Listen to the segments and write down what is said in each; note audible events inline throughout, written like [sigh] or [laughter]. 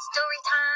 Story time.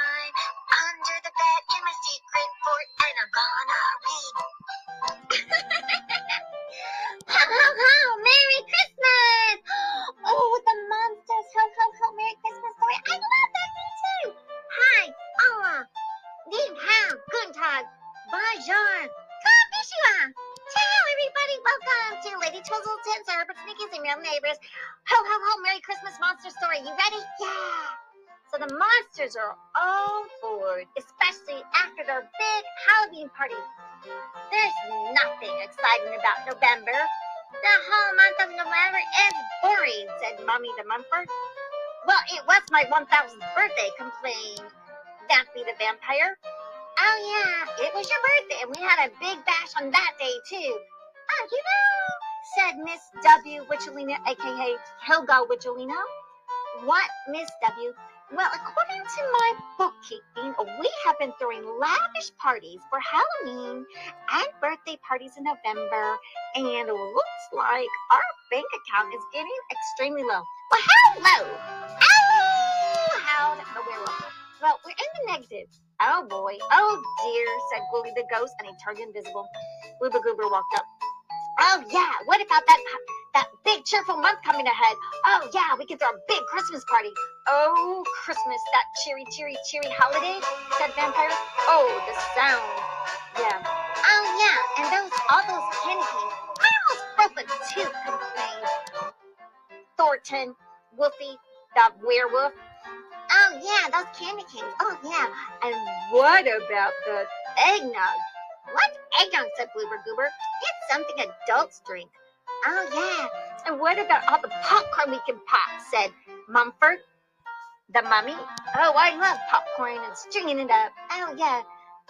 My 1000th birthday, complained Vampy the Vampire. Oh, yeah, it was your birthday, and we had a big bash on that day, too. Oh, you know, said Miss W. Witchelina, aka Helga Witchelina. What, Miss W? Well, according to my bookkeeping, we have been throwing lavish parties for Halloween and birthday parties in November, and it looks like our bank account is getting extremely low. Well, how low? Oh, the werewolf. Well, we're in the negative. Oh boy, oh dear, said Ghoulie the ghost, and he turned invisible. Bloober Goober walked up. Oh yeah, what about that that big cheerful month coming ahead? Oh yeah, we can throw a big Christmas party. Oh Christmas, that cheery, cheery, cheery holiday, said Vampire. Oh, the sound. Yeah. Oh yeah, and those all those candy canes. I almost broke a tooth, complained Thornton, Wolfie, the werewolf. Oh yeah, those candy canes. Oh yeah. And what about the eggnog? What eggnog? said Bloober Goober. It's something adults drink. Oh yeah. And what about all the popcorn we can pop? said Mumford. The mummy. Oh, I love popcorn and stringing it up. Oh yeah.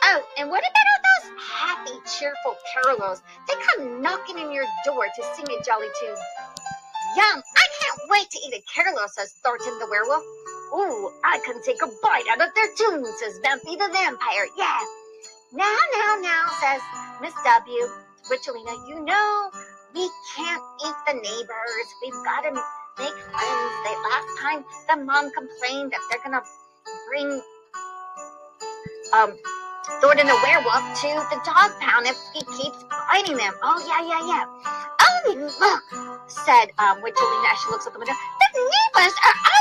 Oh, and what about all those happy, cheerful carolers? They come knocking in your door to sing a jolly tune. Yum! I can't wait to eat a carolor, says Thornton the werewolf. Ooh, I can take a bite out of their tune, says Vampy the vampire. Yeah. Now, now, now, says Miss W. Witchelina, you know we can't eat the neighbors. We've got to make friends. They last time the mom complained that they're gonna bring um Thornton the werewolf to the dog pound if he keeps biting them. Oh yeah, yeah, yeah. Oh look, said um Witchelina as she looks out the window. The neighbors are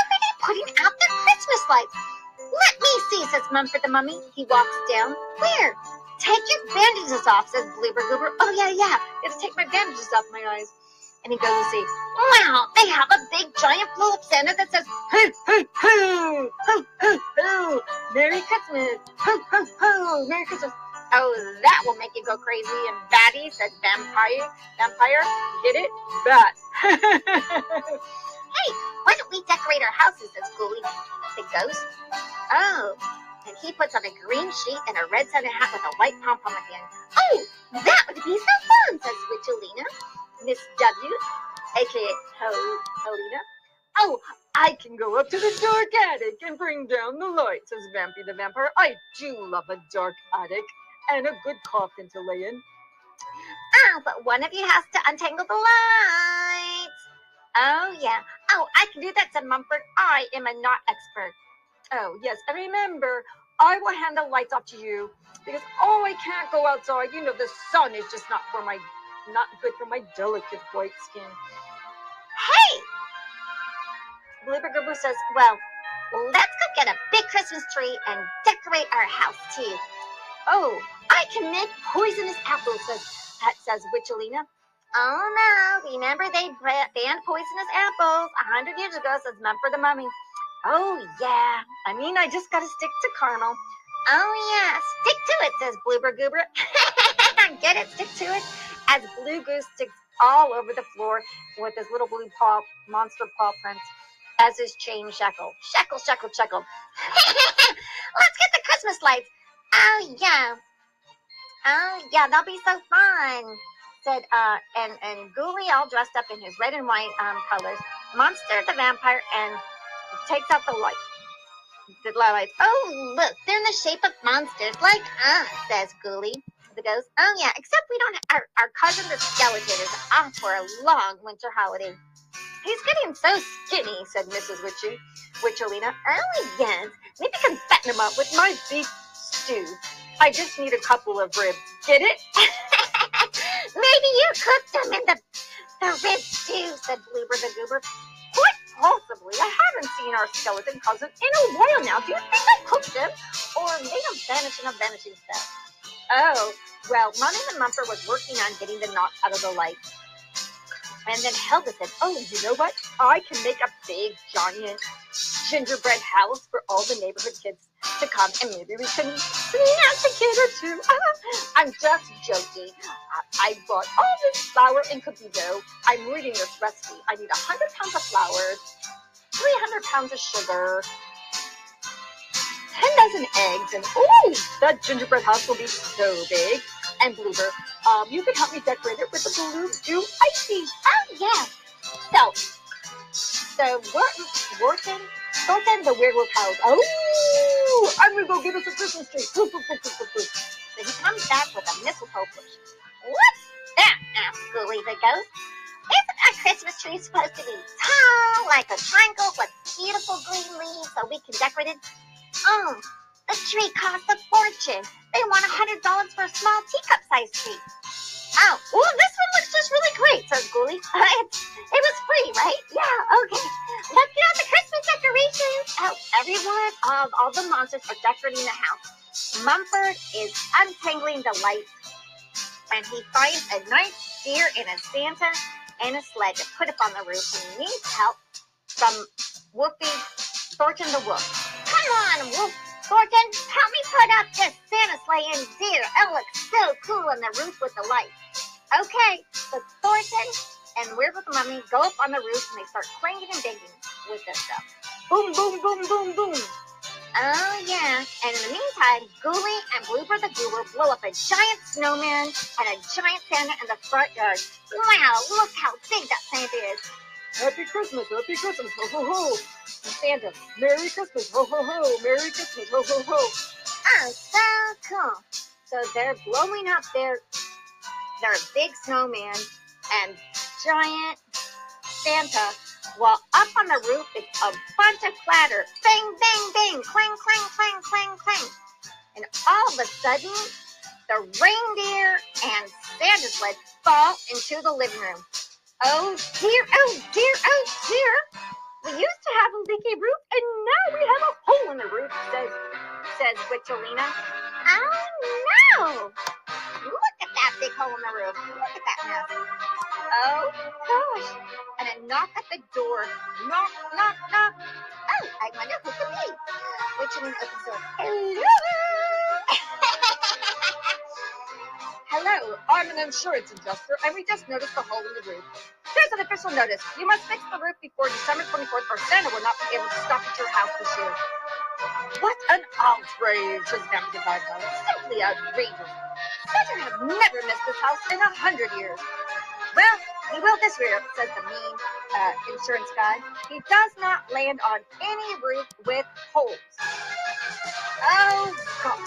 putting out their Christmas lights. Let me see, says Mumford the mummy. He walks down. Where? Take your bandages off, says Bloober Goober. Oh, yeah, yeah. Gotta take my bandages off my eyes. And he goes to see, wow, they have a big giant blow up Santa that says, hoo, hoo, hoo, hoo, hoo, hoo, Merry Christmas, hoo, hoo, hoo, Merry Christmas. Oh, that will make you go crazy and batty, said Vampire. Vampire, get it? Bat. [laughs] [laughs] hey, why don't we decorate our houses, says Ghoulie, the ghost. Oh, and he puts on a green sheet and a red Santa hat with a white pom pom at the end. Oh, that would be so fun, says Witchelina. Miss W, aka Hel- Helena. Oh, I can go up to the dark attic and bring down the light, says Vampy the vampire. I do love a dark attic and a good coffin to lay in. Oh, but one of you has to untangle the lights. Oh, yeah. Oh, I can do that, said Mumford. I am a knot expert. Oh, yes. And remember, I will hand the lights off to you because, oh, I can't go outside. You know, the sun is just not for my, not good for my delicate white skin. Hey! Bloober Goober says, well, let's go get a big Christmas tree and decorate our house too. Oh, I can make poisonous apples, says, says Witchelina. Oh no, remember they banned poisonous apples a hundred years ago, says Mumford the Mummy. Oh yeah, I mean I just gotta stick to caramel. Oh yeah, stick to it, says Bloober Goober. [laughs] Get it, stick to it. As Blue Goose sticks all over the floor with his little blue paw, monster paw prints as his chain shackle. Shackle, shackle, shackle. [laughs] Let's get the Christmas lights. Oh yeah. Oh yeah, that'll be so fun. Said uh and and Ghoulie all dressed up in his red and white um colors. Monster the vampire and takes out the light. The lights. Oh look, they're in the shape of monsters like us, says Ghoulie. The ghost. Oh yeah, except we don't. Our our cousin the skeleton is off for a long winter holiday. He's getting so skinny, said Mrs. Witchy, Witchelina. Oh yes, Maybe I can fatten them up with my beef stew. I just need a couple of ribs. Get it? [laughs] Maybe you cooked them in the the rib stew, said Bloober the Goober. Quite possibly. I haven't seen our skeleton cousin in a while now. Do you think I cooked them? Or made them vanish in a vanishing step? Oh, well, Mommy and Mumper was working on getting the knot out of the light. And then Helga said, Oh, you know what? I can make a big, giant gingerbread house for all the neighborhood kids to come and maybe we can a kid or two. I'm just joking. I bought all this flour and cookie dough. I'm reading this recipe. I need 100 pounds of flour, 300 pounds of sugar, 10 dozen eggs, and oh, that gingerbread house will be so big. And Bloober, um, you can help me decorate it with the balloon do icing. Oh yeah. So, so Wharton, Wharton, Thornton, the werewolf house. Oh, I'm gonna go get us a Christmas tree. Poof. So he comes back with a mistletoe bush. What's that? asked Ghoulie the ghost. Isn't a Christmas tree supposed to be tall, like a triangle with beautiful green leaves so we can decorate it? Oh, the tree costs a fortune. They want a hundred dollars for a small teacup-sized tree. Oh, well, this one looks just really great, says Ghoulie. [laughs] it was free, right? Yeah, okay. Let's get out the Christmas decorations. Oh, everyone, um, all the monsters are decorating the house. Mumford is untangling the lights, and he finds a nice deer and a Santa and a sled to put up on the roof. He needs help from Wolfie Thornton the Wolf. Come on, Wolf Thornton, help me put up this Santa sleigh and deer. It looks so cool on the roof with the lights. Okay, so Thornton and Weird with the Mummy go up on the roof and they start clanging and banging with this stuff. Boom, boom, boom, boom, boom. Oh yeah, and in the meantime, Ghoulie and Bloober the Goober blow up a giant snowman and a giant Santa in the front yard. Wow, look how big that Santa is. Happy Christmas, Happy Christmas, ho ho ho. Santa, Merry Christmas, ho ho ho, Merry Christmas, ho ho ho. Oh, so cool. So they're blowing up their their big snowman and giant Santa while up on the roof is a bunch of clatter. Bang, bang, bang, clang, clang, clang, clang, clang. And all of a sudden, the reindeer and Santa sled fall into the living room. Oh dear, oh dear, oh dear. We used to have a leaky roof and now we have a hole in the roof, says says Witchelina. Oh no! Look at that big hole in the roof. Look at that mess. Oh gosh. And a knock at the door. Knock, knock, knock. Oh, I wonder who could be. Witchelina opens the door. Hello. [laughs] Hello, I'm an insurance adjuster and we just noticed the hole in the roof. Here's an official notice. You must fix the roof before December 24th or Santa will not be able to stop at your house this year. What an outrage, says Deputy Bardwell. Simply outrageous. Santa has never missed this house in a hundred years. Well, he will this says the mean uh, insurance guy. He does not land on any roof with holes. Oh, God.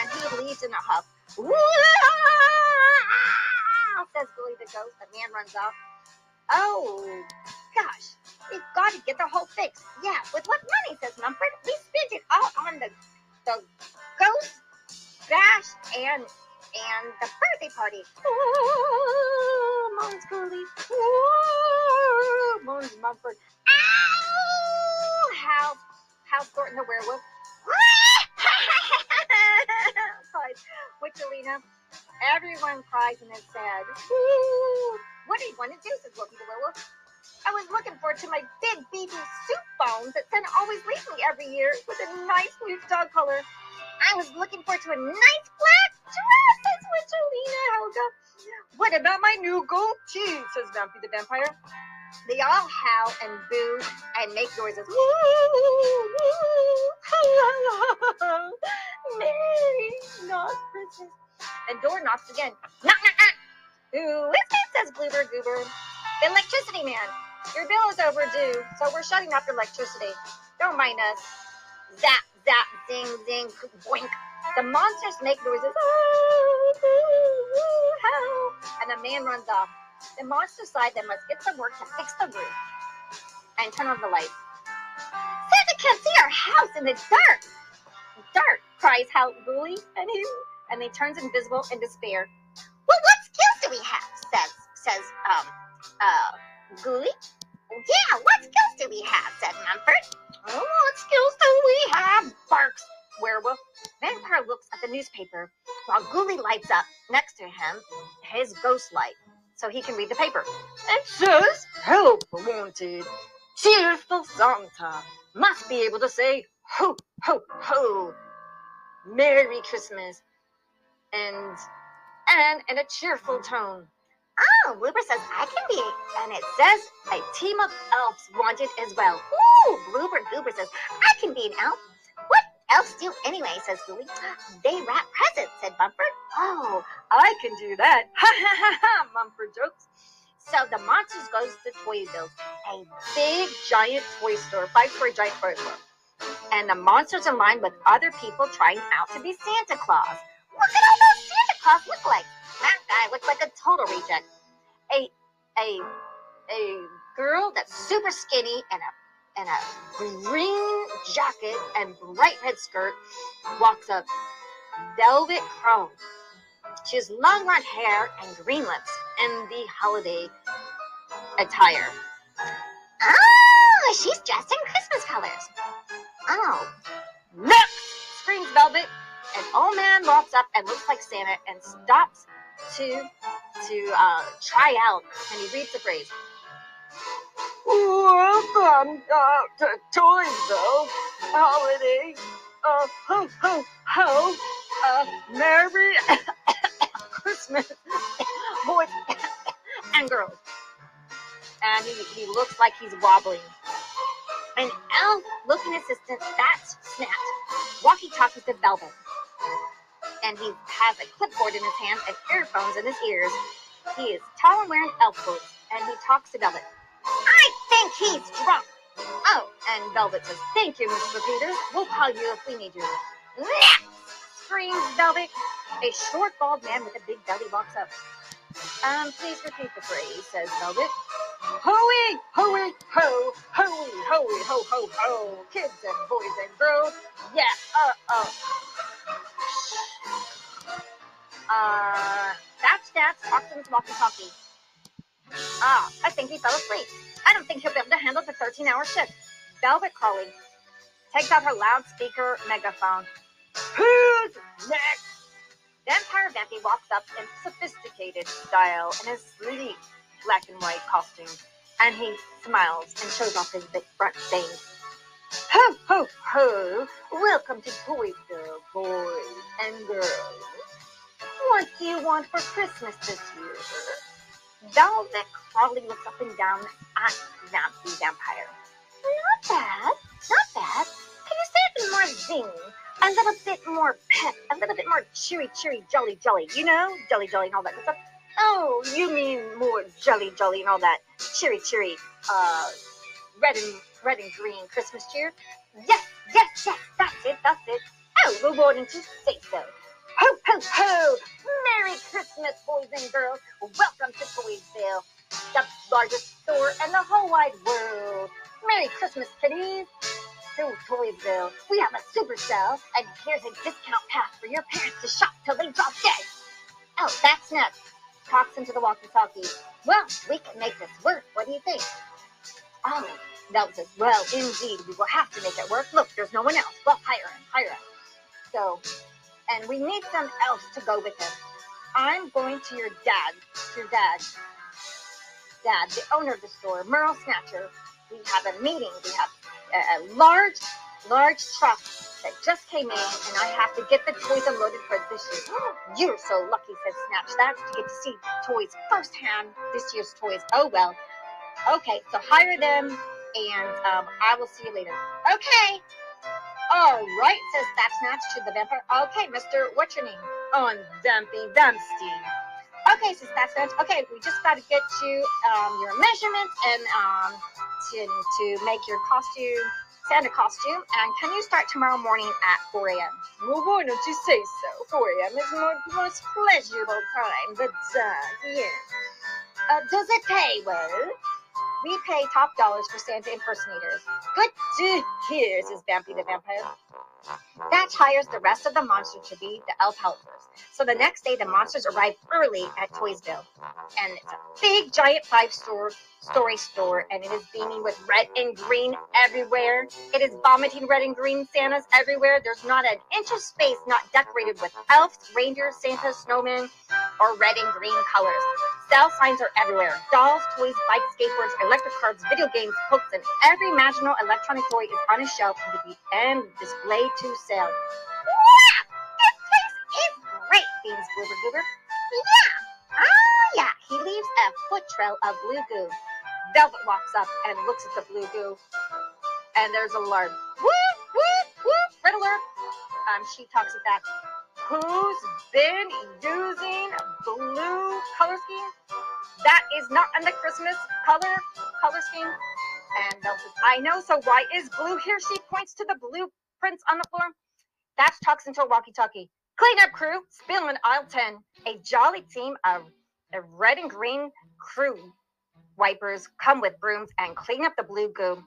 And he leaves in a huff. [laughs] Says Billy the ghost. The man runs off. Oh, gosh. We've got to get the whole fixed. Yeah, with what money, says Mumford? We spent it all on the the ghost bash and and the birthday party. [laughs] Moans Curly. Oh, moans Mumford. Ow! Howls, howls Thornton the werewolf. [laughs] cries Witchelina. Everyone cries and is sad. Ooh, what do you want to do? says Wolfie the werewolf. I was looking forward to my big beefy soup bones that Santa always leaves me every year with a nice new dog collar. I was looking forward to a nice black Witchelina Helga. What about my new gold teeth, says Vampy the vampire. They all howl and boo and make noises. Merry not Christmas. And door knocks again. Knock, knock, knock. Who is it? says Bloober Goober. The electricity man. Your bill is overdue, so we're shutting off your electricity. Don't mind us. Zap, zap, zing, zing, boink. The monsters make noises. And the man runs off. The monsters decide they must get to work to fix the roof and turn on the lights. Santa can't see our house in the dark. Dark! cries Hal Ghoulie, and he and he turns invisible in despair. Well, what skills do we have? Says says um uh Ghoulie. Yeah, what skills do we have? Said Mumford. Oh, what skills do we have? barks Werewolf. Vampire looks at the newspaper while Ghoulie lights up next to him his ghost light so he can read the paper. It says, Help wanted. Cheerful Santa must be able to say, Ho, ho, ho. Merry Christmas. And, and in a cheerful tone. Oh, Bloober says I can be. And it says a team of elves wanted as well. Ooh, Bloober Goober says I can be an elf. Elves do anyway? Says Ghoulie. They wrap presents. Said Bumper. Oh, I can do that. [laughs] Ha ha ha ha, Mumford jokes. So the monsters goes to Toyville, a big giant toy store, fight for a giant toy store. And the monsters in line with other people trying out to be Santa Claus. Look at all those Santa Claus look like. That guy looks like a total reject. A a a girl that's super skinny and a and a green jacket and bright red skirt walks up. Velvet Crow. She has long blonde hair and green lips in the holiday attire. Oh, she's dressed in Christmas colors. Oh, look! screams Velvet. An old man walks up and looks like Santa and stops to to uh, try out, and he reads the phrase. Welcome uh, to Toysville holiday. Uh, ho ho ho. Uh, Merry Christmas, boys and girls. And he, he looks like he's wobbling. An elf looking assistant, that's Snap, walkie talkies to Velvet. And he has a clipboard in his hand and earphones in his ears. He is tall and wearing elf boots, and he talks to Velvet. I think he's drunk. Oh, and Velvet says, Thank you, Mr. Peters. We'll call you if we need you. Nah! screams Velvet. A short, bald man with a big belly walks up. Um, please repeat the phrase, says Velvet. Hoey, hoey, ho, hooey, hooey, ho, ho, ho. Kids and boys and girls. Yeah, uh, uh. Uh, that's that's Austin's walkie-talkie. Ah, I think he fell asleep. I don't think he'll be able to handle the 13-hour shift. Velvet calling. Takes out her loudspeaker megaphone. Who's next? Vampire Vampy walks up in sophisticated style in his sleek black and white costume, and he smiles and shows off his big front fangs. Ho, ho, ho! Welcome to Toysville, boys and girls. What do you want for Christmas this year? Velvet Crawly looks up and down at Vampy Vampire. Not bad, not bad. Can you say it more zing? a little bit more pep, a little bit more cheery, cheery, jolly, jolly, you know, jolly, jolly, and all that stuff. Oh, you mean more jolly, jolly, and all that cheery, cheery, uh, red and red and green Christmas cheer? Yes, yes, yes, that's it, that's it. Oh, why didn't you say so? Ho, ho, ho! Merry Christmas, boys and girls. Welcome to Toysville, the largest store in the whole wide world. Merry Christmas, kiddies to Toysville. We have a super sale, and here's a discount pass for your parents to shop till they drop dead. Oh, that's nuts. Talks into the walkie-talkie. Well, we can make this work. What do you think? Oh, Nell says, well, indeed, we will have to make it work. Look, there's no one else. Well, hire him, hire him. So, and we need some else to go with him. I'm going to your dad, your dad, dad, the owner of the store, Merle Snatcher. We have a meeting. We have a, large, large truck that just came in, and I have to get the toys unloaded for this year. [gasps] You're so lucky, said Snatch. That's to get to see toys firsthand, this year's toys. Oh, well. Okay, so hire them, and um, I will see you later. Okay. All right, says That Snatch to the vampire. Okay, Mister, what's your name? On Dumpy Dumpstein. Okay, says That Snatch. Okay, we just got to get you um, your measurements and um, to, to make your costume, Santa costume. And can you start tomorrow morning at 4 a.m.? Well, why don't you say so? 4 a.m. is my most pleasurable time, but uh, yeah. Uh, does it pay well? We pay top dollars for Santa impersonators. Good to hear, says Vampy the Vampire. That tires the rest of the monsters to be the elf helpers. So the next day, the monsters arrive early at Toysville, and it's a big, giant five-store story store, and it is beaming with red and green everywhere. It is vomiting red and green Santas everywhere. There's not an inch of space not decorated with elves, reindeers, Santas, snowmen, or red and green colors. Sale signs are everywhere. Dolls, toys, bikes, skateboards, electric cars, video games, books, and every imaginable electronic toy is on a shelf and displayed to sale. Wow, this place is great. Beans Bloober Goober. Yeah. Oh yeah, he leaves a foot trail of blue goo. Velvet walks up and looks at the blue goo, and there's a alarm. Whoop whoop! Red alert! Um, she talks it back. Who's been using blue color scheme? That is not in the Christmas color color scheme. And I know. So why is blue here? She points to the blueprints on the floor. That talks into a walkie-talkie. Cleanup crew, spilling aisle 10. A jolly team of a red and green crew wipers come with brooms and clean up the blue goo.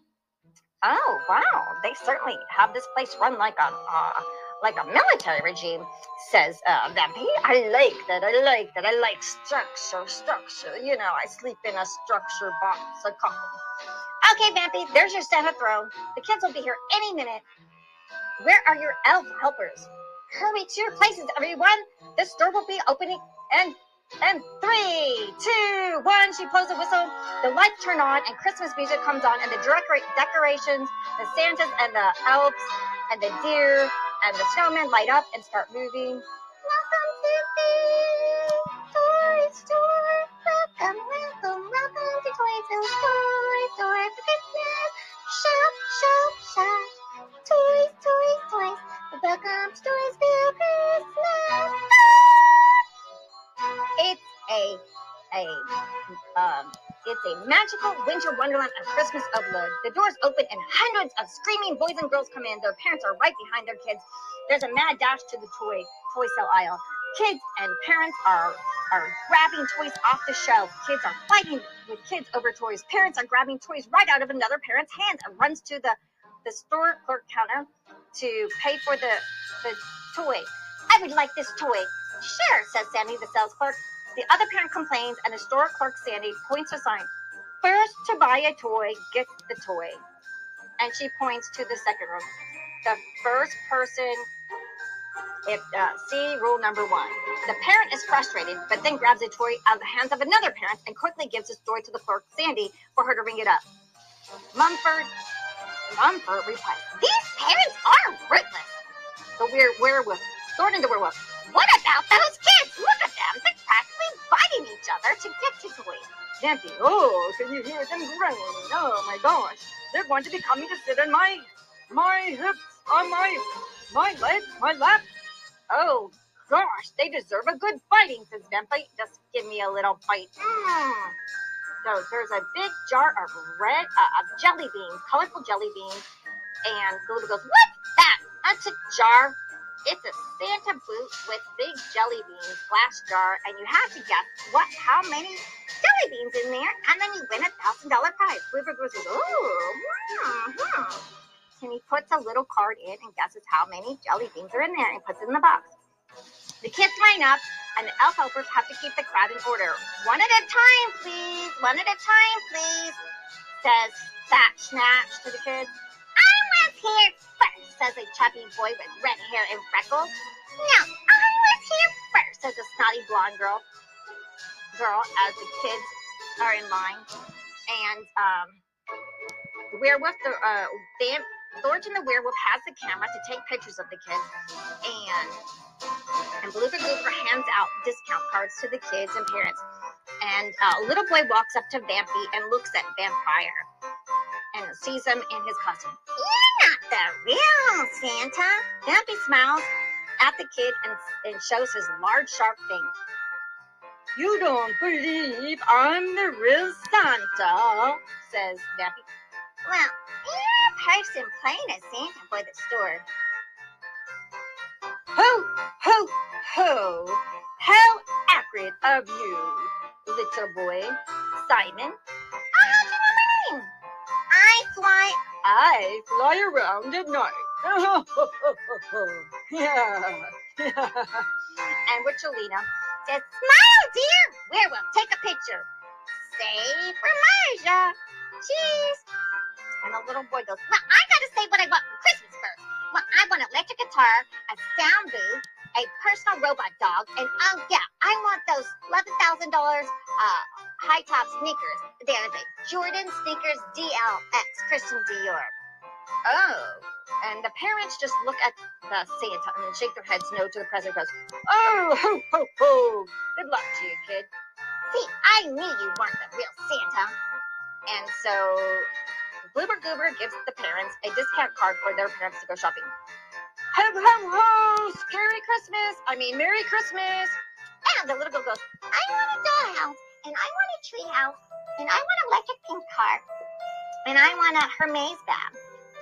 Oh wow, they certainly have this place run like a uh, like a military regime, says uh, Vampy. I like that. I like that. I like structure, structure. You know, I sleep in a structure box, a coffin. Okay, Vampy, there's your Santa throne. The kids will be here any minute. Where are your elf helpers? Hurry to your places, everyone. This door will be opening and and three, two, one. She blows a whistle. The lights turn on, and Christmas music comes on, and the decora- decorations, the Santas and the elves, and the deer and the snowmen light up and start moving. Welcome to the toy store. Welcome, welcome, welcome to Toy Store for Christmas. Shop, shop, a magical winter wonderland of Christmas overload. The doors open and hundreds of screaming boys and girls come in. Their parents are right behind their kids. There's a mad dash to the toy toy sale aisle. Kids and parents are are grabbing toys off the shelf. Kids are fighting with kids over toys. Parents are grabbing toys right out of another parent's hand and runs to the the store clerk counter to pay for the the toy. I would like this toy. Sure, says Sandy, the sales clerk. The other parent complains, and the store clerk, Sandy, points a sign. First to buy a toy gets the toy. And she points to the second room. The first person, if uh, see rule number one. The parent is frustrated, but then grabs a toy out of the hands of another parent and quickly gives his toy to the clerk, Sandy, for her to ring it up. Mumford, Mumford replies, These parents are ruthless. The weird werewolf, Thornton the werewolf. What about those kids? Look at them. They're practically biting each other to get to toys. Vampy, oh, can you hear them groaning? Oh my gosh. They're going to be coming to sit on my my hips, on my my leg, my lap. Oh gosh, they deserve a good biting, says Vampy. Just give me a little bite. Mm. So there's a big jar of red uh, of jelly beans, colorful jelly beans, and Gluta goes, What's that? That's a jar it's a Santa boot with big jelly beans, glass jar, and you have to guess what, how many jelly beans in there, and then you win a thousand dollar prize. Blooper Goose says, "Oh, hmm. And he puts a little card in and guesses how many jelly beans are in there and puts it in the box. The kids line up, and the elf helpers have to keep the crowd in order. One at a time, please. One at a time, please. Says Fat Snatch to the kids. I'm was here Says a chubby boy with red hair and freckles. No, I was here first. says a snotty blonde girl. Girl, as the kids are in line, and um, the werewolf, the uh, vamp, Thornton the werewolf has the camera to take pictures of the kids, and and Bloober Goober hands out discount cards to the kids and parents. And uh, a little boy walks up to Vampy and looks at Vampire and sees him in his costume. The real Santa. Vampy smiles at the kid and, and shows his large, sharp fangs. You don't believe I'm the real Santa, says Vampy. Well, you're a person playing as Santa for the store. Ho, ho, ho! How accurate of you, little boy. Simon, you know my name? I fly. I fly around at night [laughs] yeah. and Witchelina Says, smile, dear. Werewolf, take a picture. Say for Marja. Cheese. And the little boy goes, well, I gotta say what I want for Christmas first. Well, I want an electric guitar, a sound booth, a personal robot dog, and oh yeah, I want those eleven thousand dollars uh high top sneakers. They're the Jordan sneakers DLX Christian Dior. Oh. And the parents just look at the Santa and shake their heads no to the present goes, Oh, ho, ho, ho. Good luck to you, kid. See, I knew you weren't the real Santa. And so Bloober Goober gives the parents a discount card for their parents to go shopping. Ho, ho, ho! Scary Christmas! I mean, Merry Christmas! And the little girl goes, I want a dollhouse, and I want a tree house, and I want an electric pink car, and I want a Hermes bag,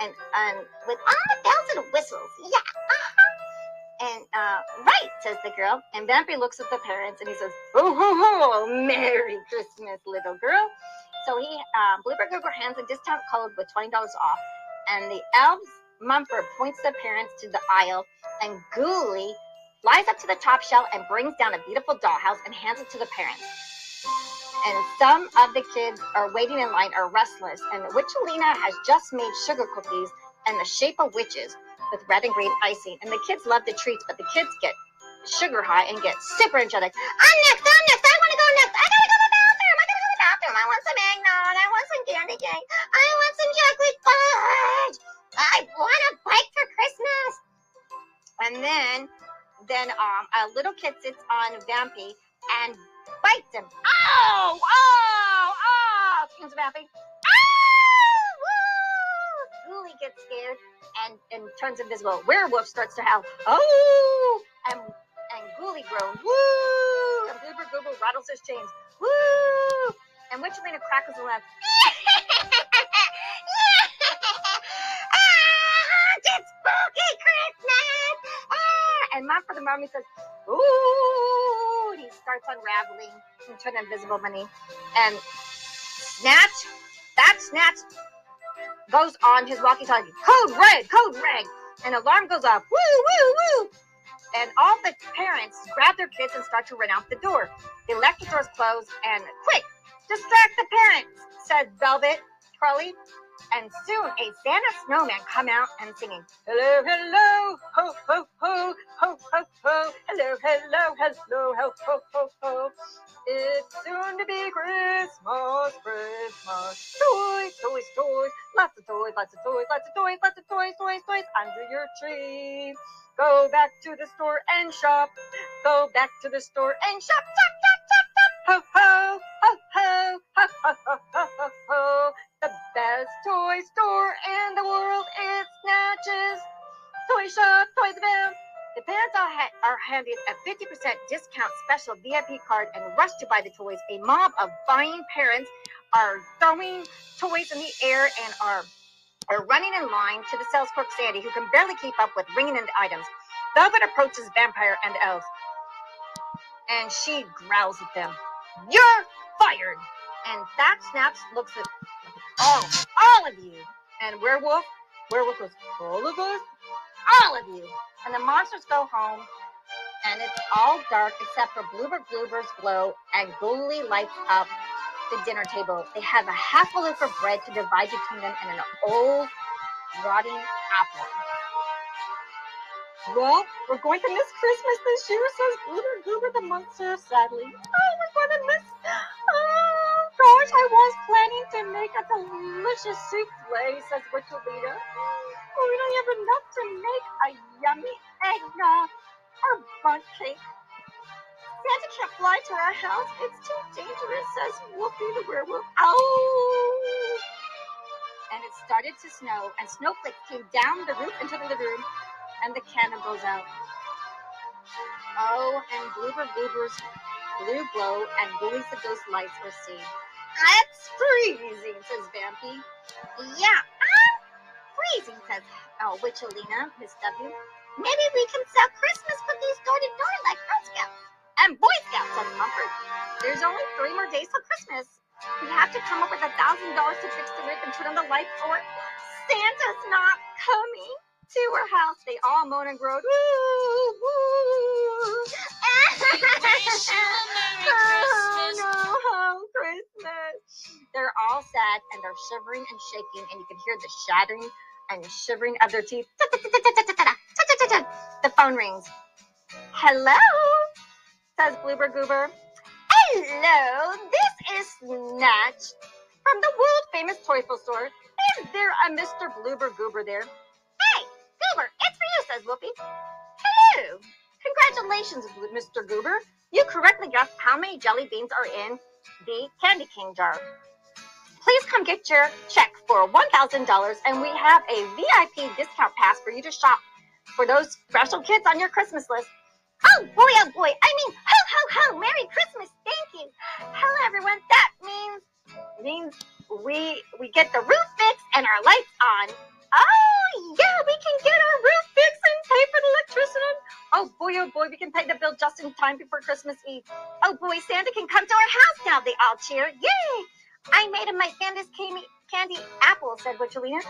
and and with all the bells and whistles, yeah. Uh-huh. And uh, right, says the girl. And Vampy looks at the parents and he says, "Oh ho [laughs] ho! Merry Christmas, little girl." So he, um, Bloober Goober hands a discount code with twenty dollars off, and the elves Mumford points the parents to the aisle, and Ghoulie flies up to the top shelf and brings down a beautiful dollhouse and hands it to the parents. And some of the kids are waiting in line are restless, and the Witchelina has just made sugar cookies in the shape of witches with red and green icing. And the kids love the treats, but the kids get sugar high and get super energetic. I'm next. I'm next. I want to go next. I gotta go to the bathroom. I gotta go to the bathroom. I want some eggnog. I want some candy cane. I want some chocolate fudge. I want a bike for Christmas. And then, then um, a little kid sits on Vampy and bites him. Ow! Ow! Ow! Screams Vampy. Ow! Woo! Ghoulie gets scared and, and turns invisible. Werewolf starts to howl. Oh! And and Ghoulie groans. Woo! And Goober Goober rattles his chains. Woo! And Witchelina crackles and laughs. ah, it's spooky Christmas. Ah! And Mom for the mommy says, Ooh! Starts unraveling and turning invisible money. And Snatch, that Snatch goes on his walkie talkie. Code red, code red. And alarm goes off. Woo, woo, woo. And all the parents grab their kids and start to run out the door. The electric doors close and quick, distract the parents, said Velvet Charlie. And soon a Santa snowman come out and singing, Hello, hello, ho, ho, ho, ho, ho, ho, hello, hello, hello, ho, ho, ho, ho. It's soon to be Christmas, Christmas. Toys, toys, toys, lots of toys, lots of toys, lots of toys, lots of toys, toys, toys under your tree. Go back to the store and shop. Go back to the store and shop, shop, shop, shop, shop. Ho, ho, ho, ho, ho, ho, ho, ho, Best toy store in the world is Snatches. Toy Shop, Toys of The parents are, ha- are handed a 50% discount special VIP card and rush to buy the toys. A mob of buying parents are throwing toys in the air and are are running in line to the sales clerk Sandy, who can barely keep up with ringing in the items. Velvet approaches Vampire and Elf, and she growls at them. You're fired! And that Snaps looks at all, all of you. And Werewolf, Werewolf was all of us? All of you. And the monsters go home, and it's all dark except for Bloober Bloober's glow, and Ghoulie lights up the dinner table. They have a half a loaf of bread to divide between them and an old rotting apple. Well, we're going to miss Christmas this year, says Bloober Goober the monster sadly. Oh, Oh, I was planning to make a delicious souffle, says Witchelina. But we don't have enough to make a yummy eggnog or bundt cake. Santa can't fly to our house. It's too dangerous, says Wolfie the werewolf. Ow! And it started to snow, and snowflakes came down the roof into the living room, and the candle goes out. Oh, and Bloober Bloober's blue glow and Bullies the Ghost lights were seen. It's freezing, says Vampy. Yeah, I'm freezing, says oh, Witchelina, Miss W. Maybe we can sell Christmas cookies door to door like Girl Scouts. And Boy Scouts, says Mumford. There's only three more days till Christmas. We have to come up with a thousand dollars to fix the roof and turn on the lights, or Santa's not coming. to her house. They all moan and groan. Woo, woo. [laughs] [laughs] They're all sad and they're shivering and shaking, and you can hear the shattering and shivering of their teeth. The phone rings. Hello, says Bloober Goober. Hello, this is Snatch from the world famous Toyful store. Is there a Mr. Bloober Goober there? Hey, Goober, it's for you, says Whoopi. Hello. Congratulations, Mr. Goober. You correctly guessed how many jelly beans are in the Candy King jar. Please come get your check for $1,000 and we have a VIP discount pass for you to shop for those special kids on your Christmas list. Oh boy, oh boy, I mean, ho, ho, ho, Merry Christmas, thank you. Hello everyone, that means, means we, we get the roof fixed and our lights on. Oh yeah, we can get our roof fixed and pay for the electricity. Oh boy, oh boy, we can pay the bill just in time before Christmas Eve. Oh boy, Santa can come to our house now, they all cheer, yay. I made him my Santa's candy, apple, said Witchelina.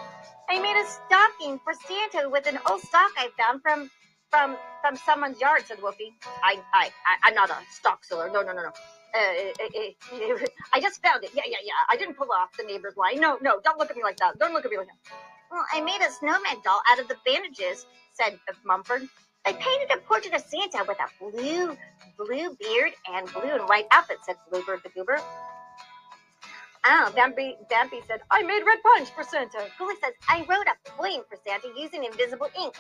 I made a stocking for Santa with an old sock I found from from from someone's yard, said Wolfie. I I, I I'm not a stock seller. No no no no. Uh, uh, uh, [laughs] I just found it. Yeah yeah yeah. I didn't pull off the neighbor's line. No no. Don't look at me like that. Don't look at me like that. Well, I made a snowman doll out of the bandages, said Mumford. I painted a portrait of Santa with a blue blue beard and blue and white outfit, said Bluebird the Goober. Oh, Bambi, Bambi said, I made red punch for Santa. Ghoulie says, I wrote a poem for Santa using invisible ink.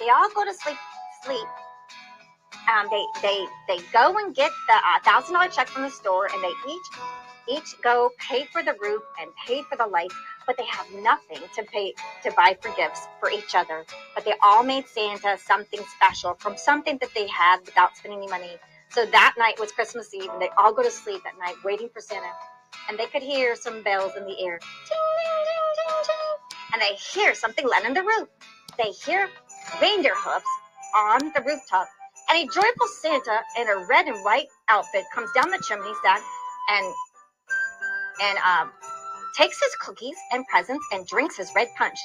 They all go to sleep. Sleep. Um, they they they go and get the uh, thousand dollar check from the store, and they each each go pay for the roof and pay for the lights, but they have nothing to pay to buy for gifts for each other. But they all made Santa something special from something that they had without spending any money. So that night was Christmas Eve, and they all go to sleep at night waiting for Santa and they could hear some bells in the air. And they hear something land on the roof. They hear reindeer hoofs on the rooftop. And a joyful Santa in a red and white outfit comes down the chimney stack and and um, takes his cookies and presents and drinks his red punch.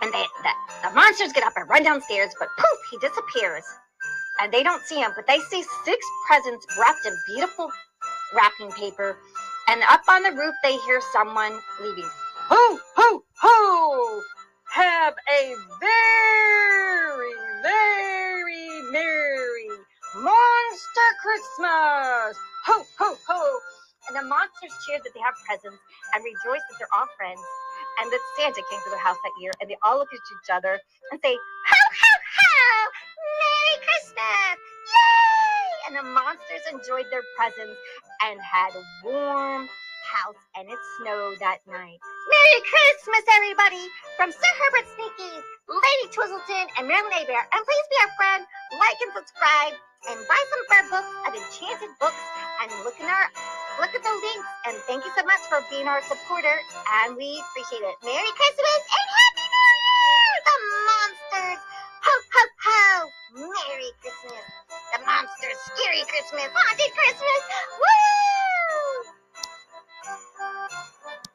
And they, the, the monsters get up and run downstairs, but poof, he disappears. And they don't see him, but they see six presents wrapped in beautiful wrapping paper. And up on the roof, they hear someone leaving. Ho, ho, ho! Have a very, very merry monster Christmas! Ho, ho, ho! And the monsters cheer that they have presents and rejoice that they're all friends and that Santa came to their house that year. And they all look at each other and say, Ho, ho, ho! Merry Christmas! Yay! And the monsters enjoyed their presents and had a warm house and it snowed that night. Merry Christmas, everybody! From Sir Herbert Sneaky, Lady Twizzleton, and Marilyn Bear. And please be our friend, like and subscribe, and buy some of our books at Enchanted Books, and look in our look at the links. And thank you so much for being our supporter, and we appreciate it. Merry Christmas and Happy New Year! The monsters! Ho ho ho! Merry Christmas! The monsters! Scary Christmas! Haunted Christmas!